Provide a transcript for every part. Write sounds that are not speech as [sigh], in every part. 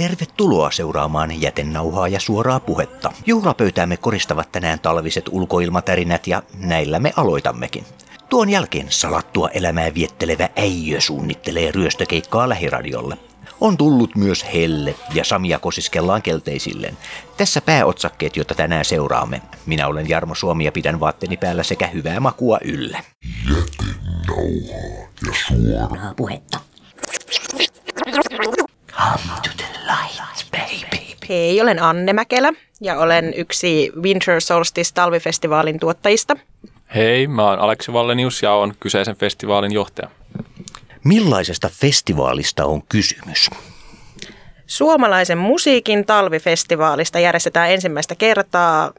Tervetuloa seuraamaan jätennauhaa ja suoraa puhetta. Juhlapöytäämme koristavat tänään talviset ulkoilmatärinät ja näillä me aloitammekin. Tuon jälkeen salattua elämää viettelevä äijö suunnittelee ryöstökeikkaa lähiradiolle. On tullut myös helle ja Samia kosiskellaan kelteisilleen. Tässä pääotsakkeet, joita tänään seuraamme. Minä olen Jarmo Suomi ja pidän vaatteeni päällä sekä hyvää makua yllä. Jätenauhaa ja suoraa puhetta. Come to the light, baby. Hei, olen Anne Mäkelä ja olen yksi Winter Solstice talvifestivaalin tuottajista. Hei, mä oon Aleksi Vallenius ja on kyseisen festivaalin johtaja. Millaisesta festivaalista on kysymys? Suomalaisen musiikin talvifestivaalista järjestetään ensimmäistä kertaa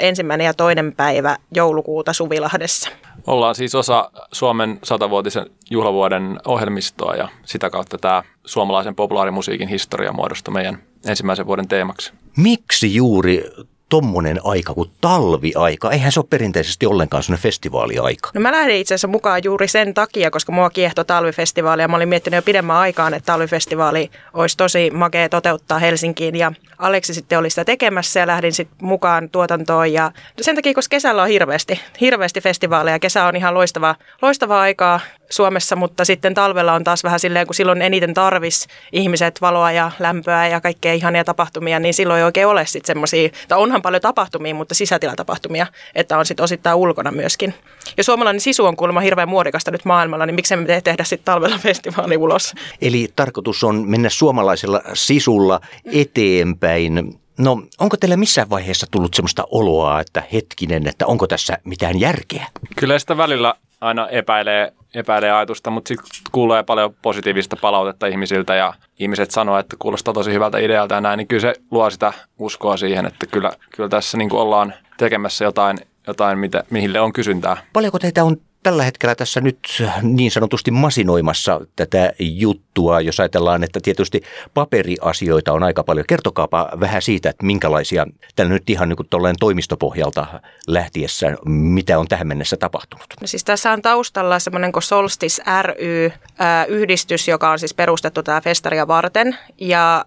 ensimmäinen ja toinen päivä joulukuuta Suvilahdessa. Ollaan siis osa Suomen satavuotisen juhlavuoden ohjelmistoa ja sitä kautta tämä suomalaisen populaarimusiikin historia muodostui meidän ensimmäisen vuoden teemaksi. Miksi juuri tommonen aika kuin talviaika? Eihän se ole perinteisesti ollenkaan sellainen festivaaliaika. No mä lähdin itse asiassa mukaan juuri sen takia, koska mua kiehtoi talvifestivaali ja mä olin miettinyt jo pidemmän aikaan, että talvifestivaali olisi tosi makea toteuttaa Helsinkiin ja Aleksi sitten oli sitä tekemässä ja lähdin sitten mukaan tuotantoon ja sen takia, koska kesällä on hirveästi, hirveästi festivaaleja. Kesä on ihan loistava, loistava aikaa Suomessa, mutta sitten talvella on taas vähän silleen, kun silloin eniten tarvis ihmiset valoa ja lämpöä ja kaikkea ihania tapahtumia, niin silloin ei oikein ole sitten semmoisia, tai onhan paljon tapahtumia, mutta sisätilatapahtumia, että on sitten osittain ulkona myöskin. Ja suomalainen sisu on kuulemma hirveän muodikasta nyt maailmalla, niin miksei me tehdä sitten talvella [laughs] festivaali ulos. Eli tarkoitus on mennä suomalaisella sisulla eteenpäin. No, onko teillä missään vaiheessa tullut semmoista oloa, että hetkinen, että onko tässä mitään järkeä? Kyllä sitä välillä aina epäilee, epäilee ajatusta, mutta sitten kuulee paljon positiivista palautetta ihmisiltä ja ihmiset sanoo, että kuulostaa tosi hyvältä idealta ja näin, niin kyllä se luo sitä uskoa siihen, että kyllä, kyllä tässä niin kuin ollaan tekemässä jotain, jotain mitä, mihin on kysyntää. Paljonko teitä on tällä hetkellä tässä nyt niin sanotusti masinoimassa tätä juttua, jos ajatellaan, että tietysti paperiasioita on aika paljon. Kertokaapa vähän siitä, että minkälaisia tällä nyt ihan niin toimistopohjalta lähtiessä, mitä on tähän mennessä tapahtunut. No siis tässä on taustalla semmoinen kuin Solstis ry-yhdistys, joka on siis perustettu tätä festaria varten. Ja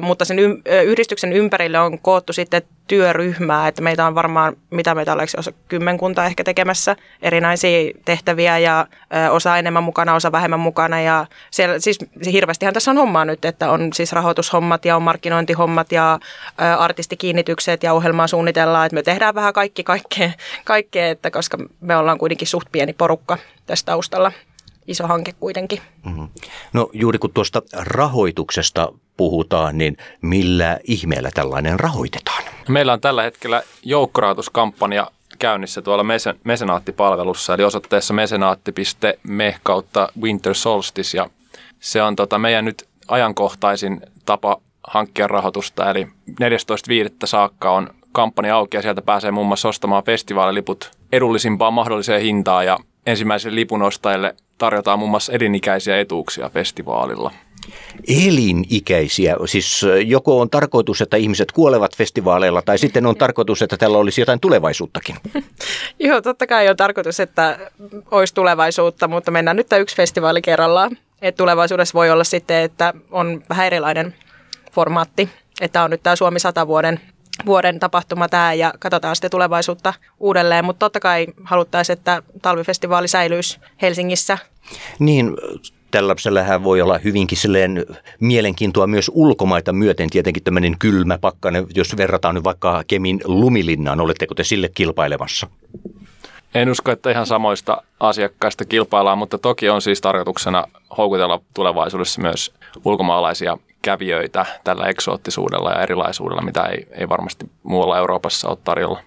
mutta sen yhdistyksen ympärille on koottu sitten työryhmää, että meitä on varmaan, mitä meitä olisi osa kymmenkunta ehkä tekemässä erinäisiä tehtäviä ja osa enemmän mukana, osa vähemmän mukana. Ja siellä, siis hirveästihan tässä on hommaa nyt, että on siis rahoitushommat ja on markkinointihommat ja artistikiinnitykset ja ohjelmaa suunnitellaan, että me tehdään vähän kaikki kaikkea, kaikkea että koska me ollaan kuitenkin suht pieni porukka tässä taustalla iso hanke kuitenkin. Mm-hmm. No juuri kun tuosta rahoituksesta puhutaan, niin millä ihmeellä tällainen rahoitetaan? Meillä on tällä hetkellä joukkorahoituskampanja käynnissä tuolla mesen, mesenaattipalvelussa, eli osoitteessa mesenaatti.me kautta Winter Solstice, ja se on tota meidän nyt ajankohtaisin tapa hankkia rahoitusta, eli 14.5. saakka on kampanja auki ja sieltä pääsee muun muassa ostamaan festivaaliliput edullisimpaan mahdolliseen hintaan ja ensimmäisille lipunostajille tarjotaan muun muassa elinikäisiä etuuksia festivaalilla. Elinikäisiä, siis joko on tarkoitus, että ihmiset kuolevat festivaaleilla tai sitten on tarkoitus, että tällä olisi jotain tulevaisuuttakin? [laughs] Joo, totta kai on tarkoitus, että olisi tulevaisuutta, mutta mennään nyt yksi festivaali kerrallaan. Et tulevaisuudessa voi olla sitten, että on vähän erilainen formaatti, että on nyt tämä Suomi 100 vuoden vuoden tapahtuma tämä ja katsotaan sitten tulevaisuutta uudelleen. Mutta totta kai haluttaisiin, että talvifestivaali säilyisi Helsingissä. Niin, tällaisellähän voi olla hyvinkin silleen mielenkiintoa myös ulkomaita myöten. Tietenkin tämmöinen kylmä pakkanen, jos verrataan nyt vaikka Kemin lumilinnaan, oletteko te sille kilpailemassa? En usko, että ihan samoista asiakkaista kilpaillaan, mutta toki on siis tarkoituksena houkutella tulevaisuudessa myös ulkomaalaisia kävijöitä tällä eksoottisuudella ja erilaisuudella, mitä ei, ei varmasti muualla Euroopassa ole tarjolla.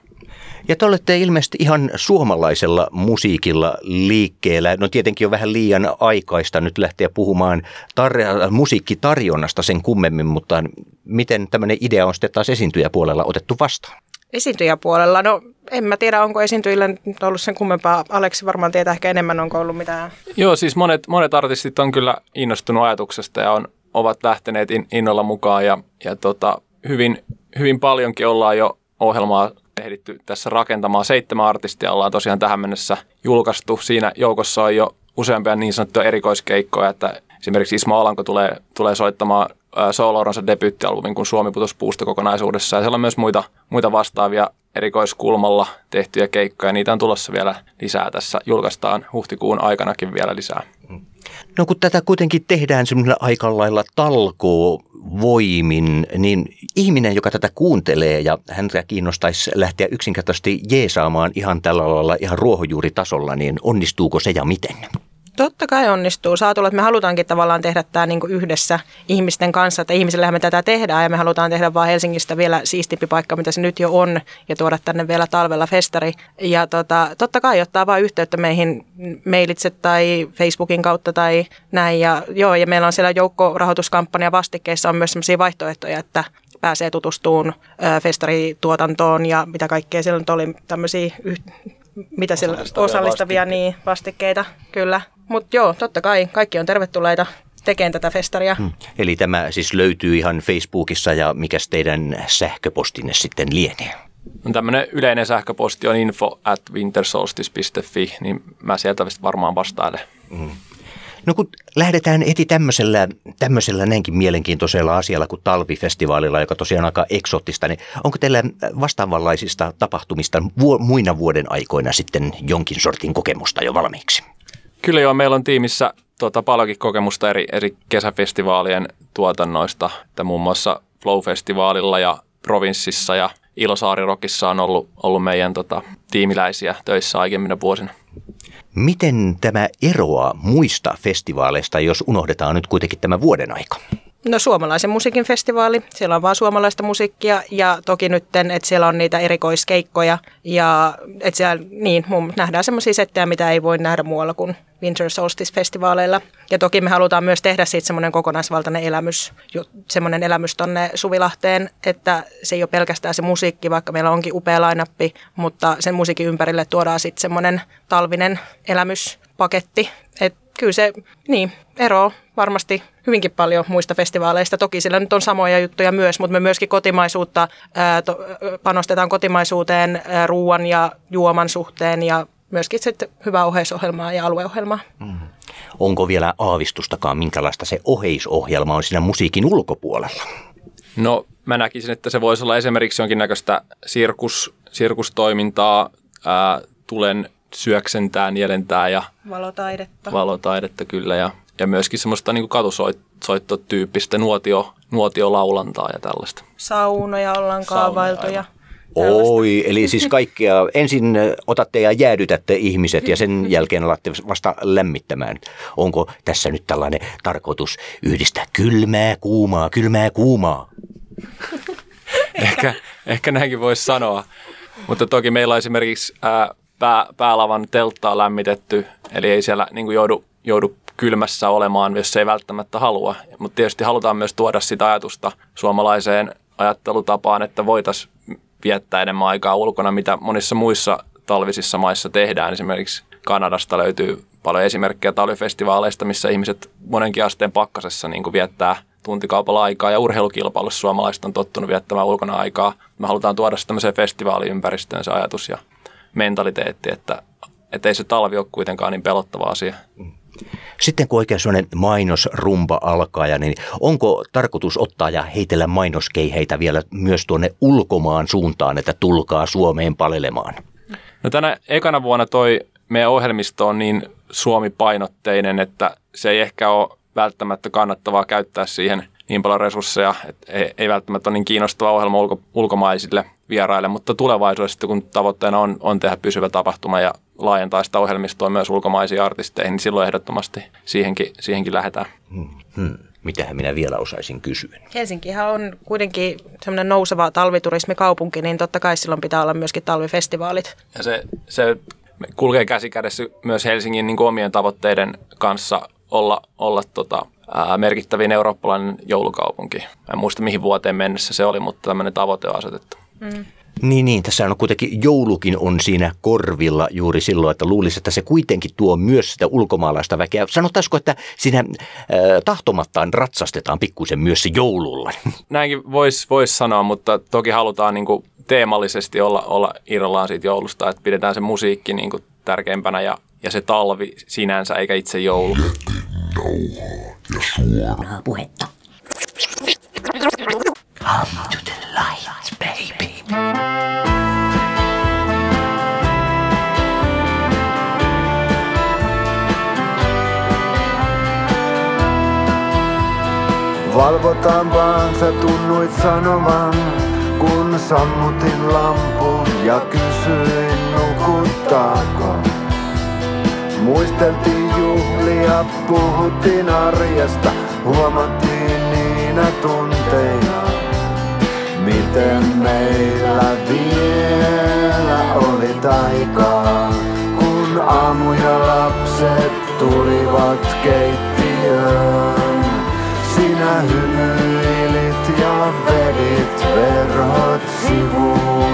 Ja te olette ilmeisesti ihan suomalaisella musiikilla liikkeellä. No tietenkin on vähän liian aikaista nyt lähteä puhumaan tar- musiikkitarjonnasta sen kummemmin, mutta miten tämmöinen idea on sitten taas esiintyjäpuolella otettu vastaan? Esiintyjäpuolella, no en mä tiedä, onko esiintyjillä nyt ollut sen kummempaa. Aleksi varmaan tietää ehkä enemmän, onko ollut mitään. Joo, siis monet, monet artistit on kyllä innostunut ajatuksesta ja on, ovat lähteneet in, innolla mukaan ja, ja tota, hyvin, hyvin paljonkin ollaan jo ohjelmaa ehditty tässä rakentamaan. Seitsemän artistia ollaan tosiaan tähän mennessä julkaistu. Siinä joukossa on jo useampia niin sanottuja erikoiskeikkoja, että esimerkiksi Ismo Alanko tulee, tulee soittamaan Souloronsa debyyttialbumin kuin Suomi putos puusta kokonaisuudessa. Ja siellä on myös muita, muita vastaavia erikoiskulmalla tehtyjä keikkoja. Niitä on tulossa vielä lisää tässä. Julkaistaan huhtikuun aikanakin vielä lisää. No kun tätä kuitenkin tehdään semmoisella aika lailla talkoo voimin, niin ihminen, joka tätä kuuntelee ja häntä kiinnostaisi lähteä yksinkertaisesti jeesaamaan ihan tällä lailla ihan ruohonjuuritasolla, niin onnistuuko se ja miten? Totta kai onnistuu. Saatu, että me halutaankin tavallaan tehdä tämä niin yhdessä ihmisten kanssa, että ihmisille me tätä tehdään ja me halutaan tehdä vaan Helsingistä vielä siistimpi paikka, mitä se nyt jo on ja tuoda tänne vielä talvella festari. Ja tota, totta kai ottaa vaan yhteyttä meihin mailitse tai Facebookin kautta tai näin. Ja, joo, ja meillä on siellä joukkorahoituskampanja vastikkeessa on myös sellaisia vaihtoehtoja, että pääsee tutustumaan festarituotantoon ja mitä kaikkea siellä nyt oli tämmöisiä mitä siellä osallistavia niin, vastikkeita, kyllä. Mutta joo, totta kai kaikki on tervetulleita tekemään tätä festaria. Hmm. Eli tämä siis löytyy ihan Facebookissa ja mikä teidän sähköpostinne sitten lienee? No tämmöinen yleinen sähköposti on info at wintersolstice.fi, niin mä sieltä varmaan vastailen. Hmm. No kun lähdetään heti tämmöisellä, tämmöisellä näinkin mielenkiintoisella asialla kuin talvifestivaalilla, joka tosiaan aika eksoottista, niin onko teillä vastaavanlaisista tapahtumista muina vuoden aikoina sitten jonkin sortin kokemusta jo valmiiksi? Kyllä joo, meillä on tiimissä tuota, paljonkin kokemusta eri, eri kesäfestivaalien tuotannoista, että muun muassa Flow-festivaalilla ja Provinssissa ja Ilosaarirokissa on ollut, ollut meidän tota, tiimiläisiä töissä aiemmina vuosina. Miten tämä eroaa muista festivaaleista, jos unohdetaan nyt kuitenkin tämä vuoden aika? No suomalaisen musiikin festivaali, siellä on vaan suomalaista musiikkia ja toki nyt, että siellä on niitä erikoiskeikkoja ja että siellä niin, nähdään semmoisia settejä, mitä ei voi nähdä muualla kuin Winter Solstice-festivaaleilla. Ja toki me halutaan myös tehdä siitä semmoinen kokonaisvaltainen elämys, semmoinen elämys tonne Suvilahteen, että se ei ole pelkästään se musiikki, vaikka meillä onkin upea lainappi, mutta sen musiikin ympärille tuodaan sitten semmoinen talvinen elämyspaketti. Et kyllä se, niin, ero varmasti hyvinkin paljon muista festivaaleista. Toki sillä nyt on samoja juttuja myös, mutta me myöskin kotimaisuutta, ää, to, panostetaan kotimaisuuteen ää, ruoan ja juoman suhteen ja myöskin sitten hyvää oheisohjelmaa ja alueohjelmaa. Mm. Onko vielä aavistustakaan, minkälaista se oheisohjelma on siinä musiikin ulkopuolella? No mä näkisin, että se voisi olla esimerkiksi jonkinnäköistä sirkus, sirkustoimintaa, ää, tulen syöksentää, nielentää ja valotaidetta. Valotaidetta kyllä ja, ja myöskin semmoista niin katusoittotyyppistä nuotio, nuotiolaulantaa ja tällaista. Saunoja ollaan kaavailtu ja Oi, eli siis kaikkea. Ensin otatte ja jäädytätte ihmiset ja sen [laughs] jälkeen alatte vasta lämmittämään. Onko tässä nyt tällainen tarkoitus yhdistää kylmää, kuumaa, kylmää, kuumaa? [laughs] ehkä, ehkä näinkin voisi sanoa. Mutta toki meillä on esimerkiksi ää, pää, päälavan telttaa lämmitetty, eli ei siellä niin kuin joudu, joudu kylmässä olemaan, jos se ei välttämättä halua. Mutta tietysti halutaan myös tuoda sitä ajatusta suomalaiseen ajattelutapaan, että voitaisiin viettää enemmän aikaa ulkona, mitä monissa muissa talvisissa maissa tehdään. Esimerkiksi Kanadasta löytyy paljon esimerkkejä talvifestivaaleista, missä ihmiset monenkin asteen pakkasessa niin viettää tuntikaupalla aikaa ja urheilukilpailussa suomalaiset on tottunut viettämään ulkona aikaa. Me halutaan tuoda tämmöiseen festivaaliympäristöön se ajatus ja mentaliteetti, että, että ei se talvi ole kuitenkaan niin pelottava asia. Sitten kun oikein sellainen mainosrumba alkaa, niin onko tarkoitus ottaa ja heitellä mainoskeiheitä vielä myös tuonne ulkomaan suuntaan, että tulkaa Suomeen palelemaan? No tänä ekana vuonna toi meidän ohjelmisto on niin Suomi-painotteinen, että se ei ehkä ole välttämättä kannattavaa käyttää siihen niin paljon resursseja, että ei, ei välttämättä ole niin kiinnostava ohjelma ulko, ulkomaisille vieraille, mutta tulevaisuudessa, kun tavoitteena on, on tehdä pysyvä tapahtuma ja laajentaa sitä ohjelmistoa myös ulkomaisiin artisteihin, niin silloin ehdottomasti siihenkin, siihenkin lähdetään. Hmm. Hmm. Mitähän minä vielä osaisin kysyä? Helsinkihän on kuitenkin semmoinen nouseva talviturismikaupunki, niin totta kai silloin pitää olla myöskin talvifestivaalit. Ja se, se kulkee käsi kädessä myös Helsingin niin omien tavoitteiden kanssa olla, olla tota, ää, merkittävin eurooppalainen joulukaupunki. En muista mihin vuoteen mennessä se oli, mutta tämmöinen tavoite on asetettu. Mm. Niin, niin, tässä on kuitenkin joulukin on siinä korvilla juuri silloin, että luulisi, että se kuitenkin tuo myös sitä ulkomaalaista väkeä. Sanotaisiko, että siinä äh, tahtomattaan ratsastetaan pikkusen myös se joululla? [laughs] Näinkin voisi vois sanoa, mutta toki halutaan niin kuin teemallisesti olla, olla irrallaan siitä joulusta, että pidetään se musiikki niin kuin tärkeimpänä ja, ja se talvi sinänsä eikä itse joulu. Nauhaa ja suoraa puhetta. Come to the light, baby. Valvotaan vaan sä tunnuit sanovan, kun sammutin lampun ja kysyin nukuttaako. Muisteltiin juhlia, puhuttiin arjesta, huomattiin niinä tunteina. Miten meillä vielä oli taikaa, kun aamu ja lapset tulivat keittiöön. Sinä hymyilit ja vedit verhot sivuun.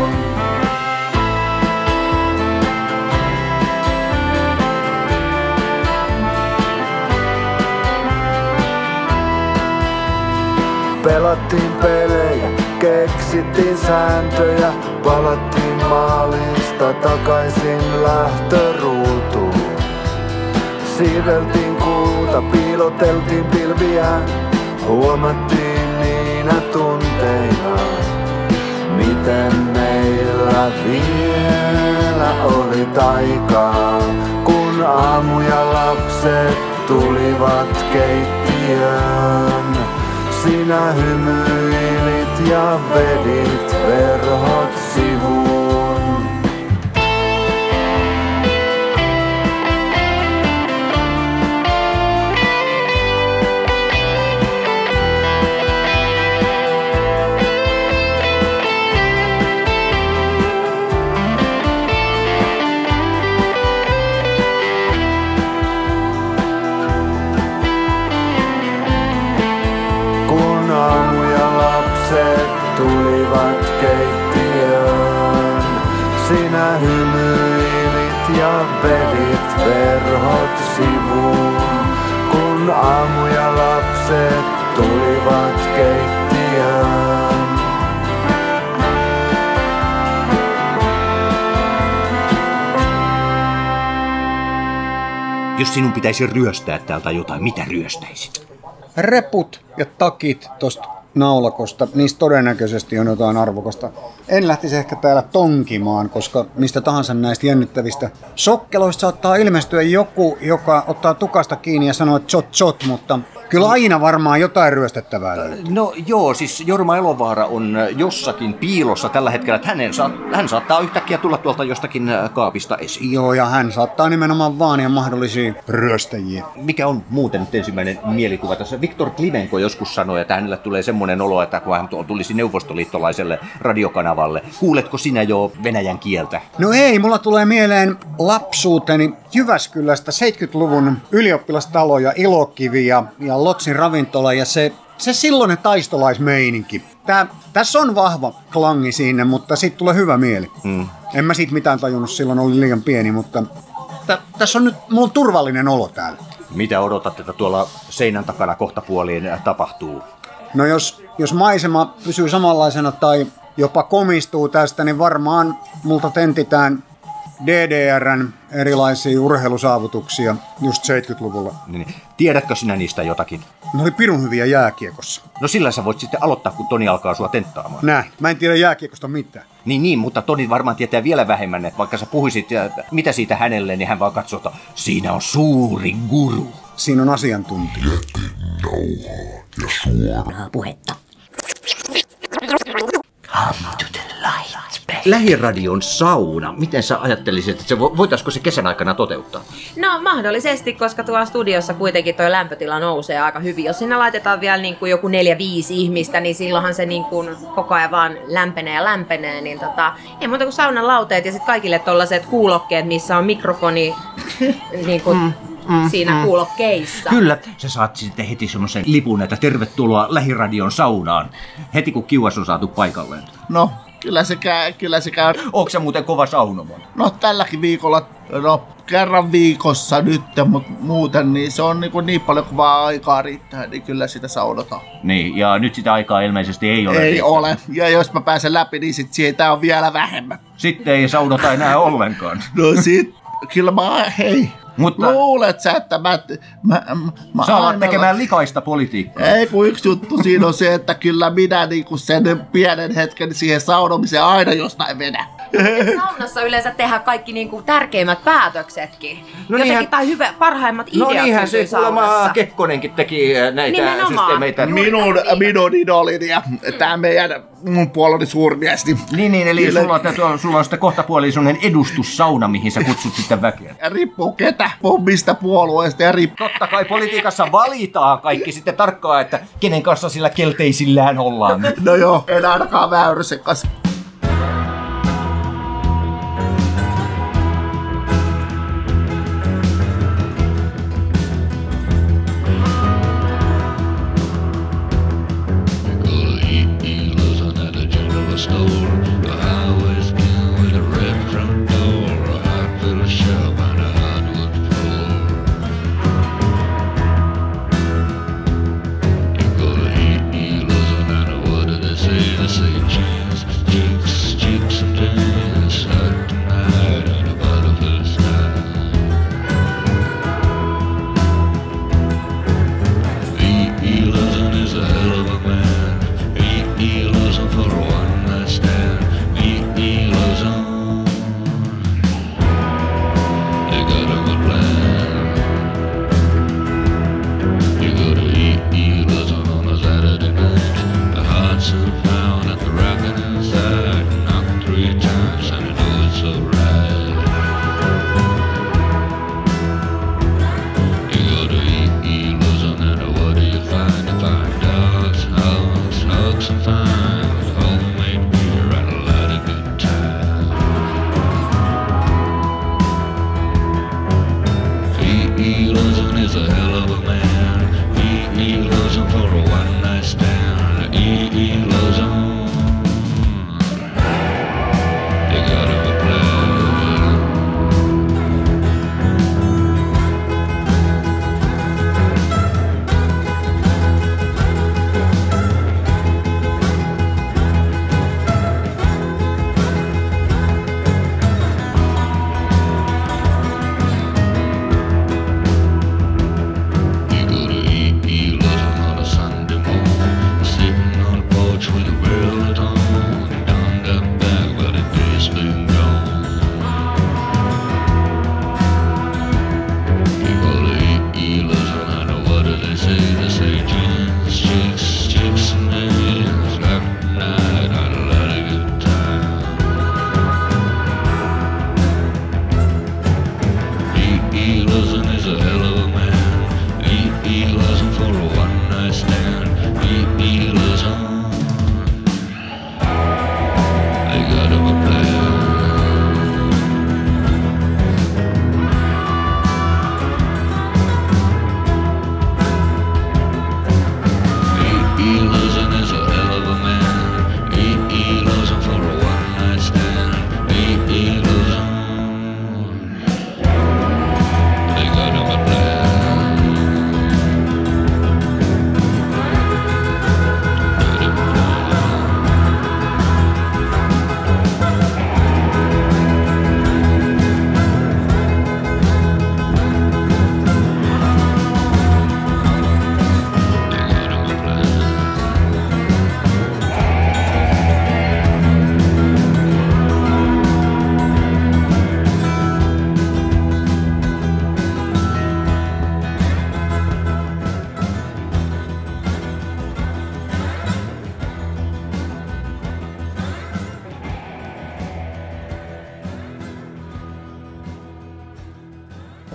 Pelattiin pelejä, keksittiin sääntöjä, palattiin maalista takaisin lähtöruutuun. Siiveltiin kuuta, piiloteltiin pilviä, huomattiin niinä tunteina, miten meillä vielä oli taikaa, kun aamu ja lapset tulivat keittiöön. Sinä hymyilit ja vedit verhot sivuun. Sinä hymyilit ja vedit verhot sivuun, kun aamu ja lapset tulivat keittiöön. Jos sinun pitäisi ryöstää täältä jotain, mitä ryöstäisit? reput ja takit tosta naulakosta, niistä todennäköisesti on jotain arvokasta. En lähtisi ehkä täällä tonkimaan, koska mistä tahansa näistä jännittävistä sokkeloista saattaa ilmestyä joku, joka ottaa tukasta kiinni ja sanoo, että chot chot, mutta kyllä aina varmaan jotain ryöstettävää löytyy. No joo, siis Jorma Elovaara on jossakin piilossa tällä hetkellä, että hänen saa, hän saattaa yhtäkkiä tulla tuolta jostakin äh, kaapista esiin. Joo, ja hän saattaa nimenomaan vaania mahdollisia ryöstäjiä. Mikä on muuten nyt ensimmäinen mielikuva tässä? Viktor Klimenko joskus sanoi, että hänelle tulee semmoinen olo, että kun hän tulisi neuvostoliittolaiselle radiokanavalle, kuuletko sinä jo venäjän kieltä? No ei, mulla tulee mieleen lapsuuteni Jyväskylästä 70-luvun ylioppilastalo ja ilokivi ja, ja Lotsin ravintola ja se, se silloinen taistolaismeininki. Tää, tässä on vahva klangi siinä, mutta siitä tulee hyvä mieli. Hmm. En mä siitä mitään tajunnut, silloin oli liian pieni, mutta tä, tässä on nyt, mulla on turvallinen olo täällä. Mitä odotat, että tuolla seinän takana kohtapuoliin äh, tapahtuu? No jos, jos maisema pysyy samanlaisena tai jopa komistuu tästä, niin varmaan multa tentitään DDRn erilaisia urheilusaavutuksia just 70-luvulla. Niin, tiedätkö sinä niistä jotakin? Ne oli pirun hyviä jääkiekossa. No sillä sä voit sitten aloittaa, kun Toni alkaa sua tenttaamaan. Näin. Mä en tiedä jääkiekosta mitään. Niin, niin, mutta Toni varmaan tietää vielä vähemmän, että vaikka sä puhuisit, että mitä siitä hänelle, niin hän vaan katsoo, että siinä on suuri guru. Siinä on asiantuntija. puhetta. Come to the light, baby. Lähiradion sauna, miten sä ajattelisit, että se vo- voitaisiko se kesän aikana toteuttaa? No mahdollisesti, koska tuolla studiossa kuitenkin tuo lämpötila nousee aika hyvin. Jos sinne laitetaan vielä niin kuin joku neljä, viisi ihmistä, niin silloinhan se niin kuin koko ajan vaan lämpenee ja lämpenee. Niin tota, ei muuta kuin saunan lauteet ja sitten kaikille tollaset kuulokkeet, missä on mikrofoni [laughs] niin kuin mm, mm, siinä mm. kuulokkeissa. Kyllä, sä saat sitten heti semmoisen lipun, että tervetuloa Lähiradion saunaan, heti kun kiuas on saatu paikalleen. No, kyllä se käy, kyllä se käy. Onko se muuten kova saunomaan? No tälläkin viikolla, no kerran viikossa nyt, mutta muuten niin se on niin, kuin niin paljon kuin vaan aikaa riittää, niin kyllä sitä saunotaan. Niin, ja nyt sitä aikaa ilmeisesti ei ole. Ei riittänyt. ole. Ja jos mä pääsen läpi, niin sit siitä on vielä vähemmän. Sitten ei saunota enää ollenkaan. No sit, kyllä mä, hei, Mutta Luulet sä, että mä... mä, mä sä alat aina- tekemään likaista politiikkaa. Ei kun yksi juttu siinä on se, että kyllä minä niinku sen pienen hetken siihen saunomiseen aina jostain vedän. Saunassa yleensä tehdään kaikki niinku tärkeimmät päätöksetkin. No No Jotenkin, niinhän- tai hyvä, parhaimmat No ideat niinhän se kuulemma. Kekkonenkin teki äh, näitä Nimenomaan. systeemeitä. Minun, minun idolini ja tää meidän mun puoloni suurmies, niin Niin, niin, eli Kyllä. sulla on, tuo- sulla on sitten kohta puoli sellainen edustussauna, mihin sä kutsut sitten väkeä. riippuu ketä, mistä puolueesta ja riippuu. Totta kai politiikassa valitaan kaikki sitten tarkkaan, että kenen kanssa sillä kelteisillään ollaan. No joo, en ainakaan Väyrysen kanssa.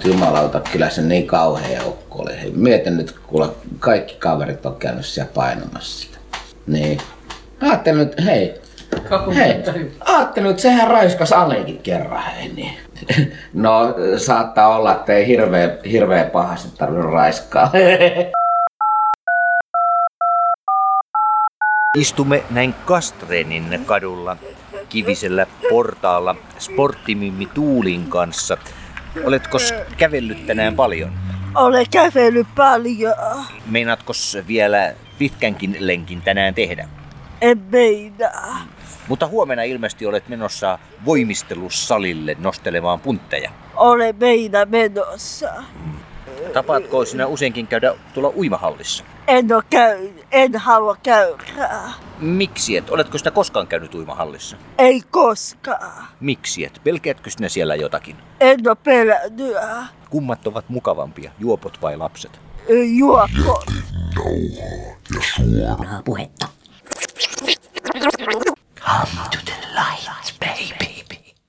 Jumalauta, kyllä se niin kauhea joukko oli. Mietin nyt, kuule, kaikki kaverit on käynyt siellä painamassa sitä. Niin. Ajattelin nyt, hei, hei, ajattelin, että sehän raiskas Alekin kerran, hei niin. [laughs] No, saattaa olla, että ei hirveä, hirveä pahasti tarvinnut raiskaa. [laughs] Istumme näin Kastrenin kadulla kivisellä portaalla sporttimimmi Tuulin kanssa. Oletko kävellyt tänään paljon? Olen kävellyt paljon. Meinaatko vielä pitkänkin lenkin tänään tehdä? En meinaa. Mutta huomenna ilmeisesti olet menossa voimistelussalille nostelemaan puntteja. ole meillä menossa. Tapaatko sinä useinkin käydä tuolla uimahallissa? En ole käynyt, en halua käydä. Miksi et? Oletko sitä koskaan käynyt uimahallissa? Ei koskaan. Miksi et? Pelkäätkö sinä siellä jotakin? En ole pelännyt. Kummat ovat mukavampia, juopot vai lapset? Juoppo. Suoraa puhetta.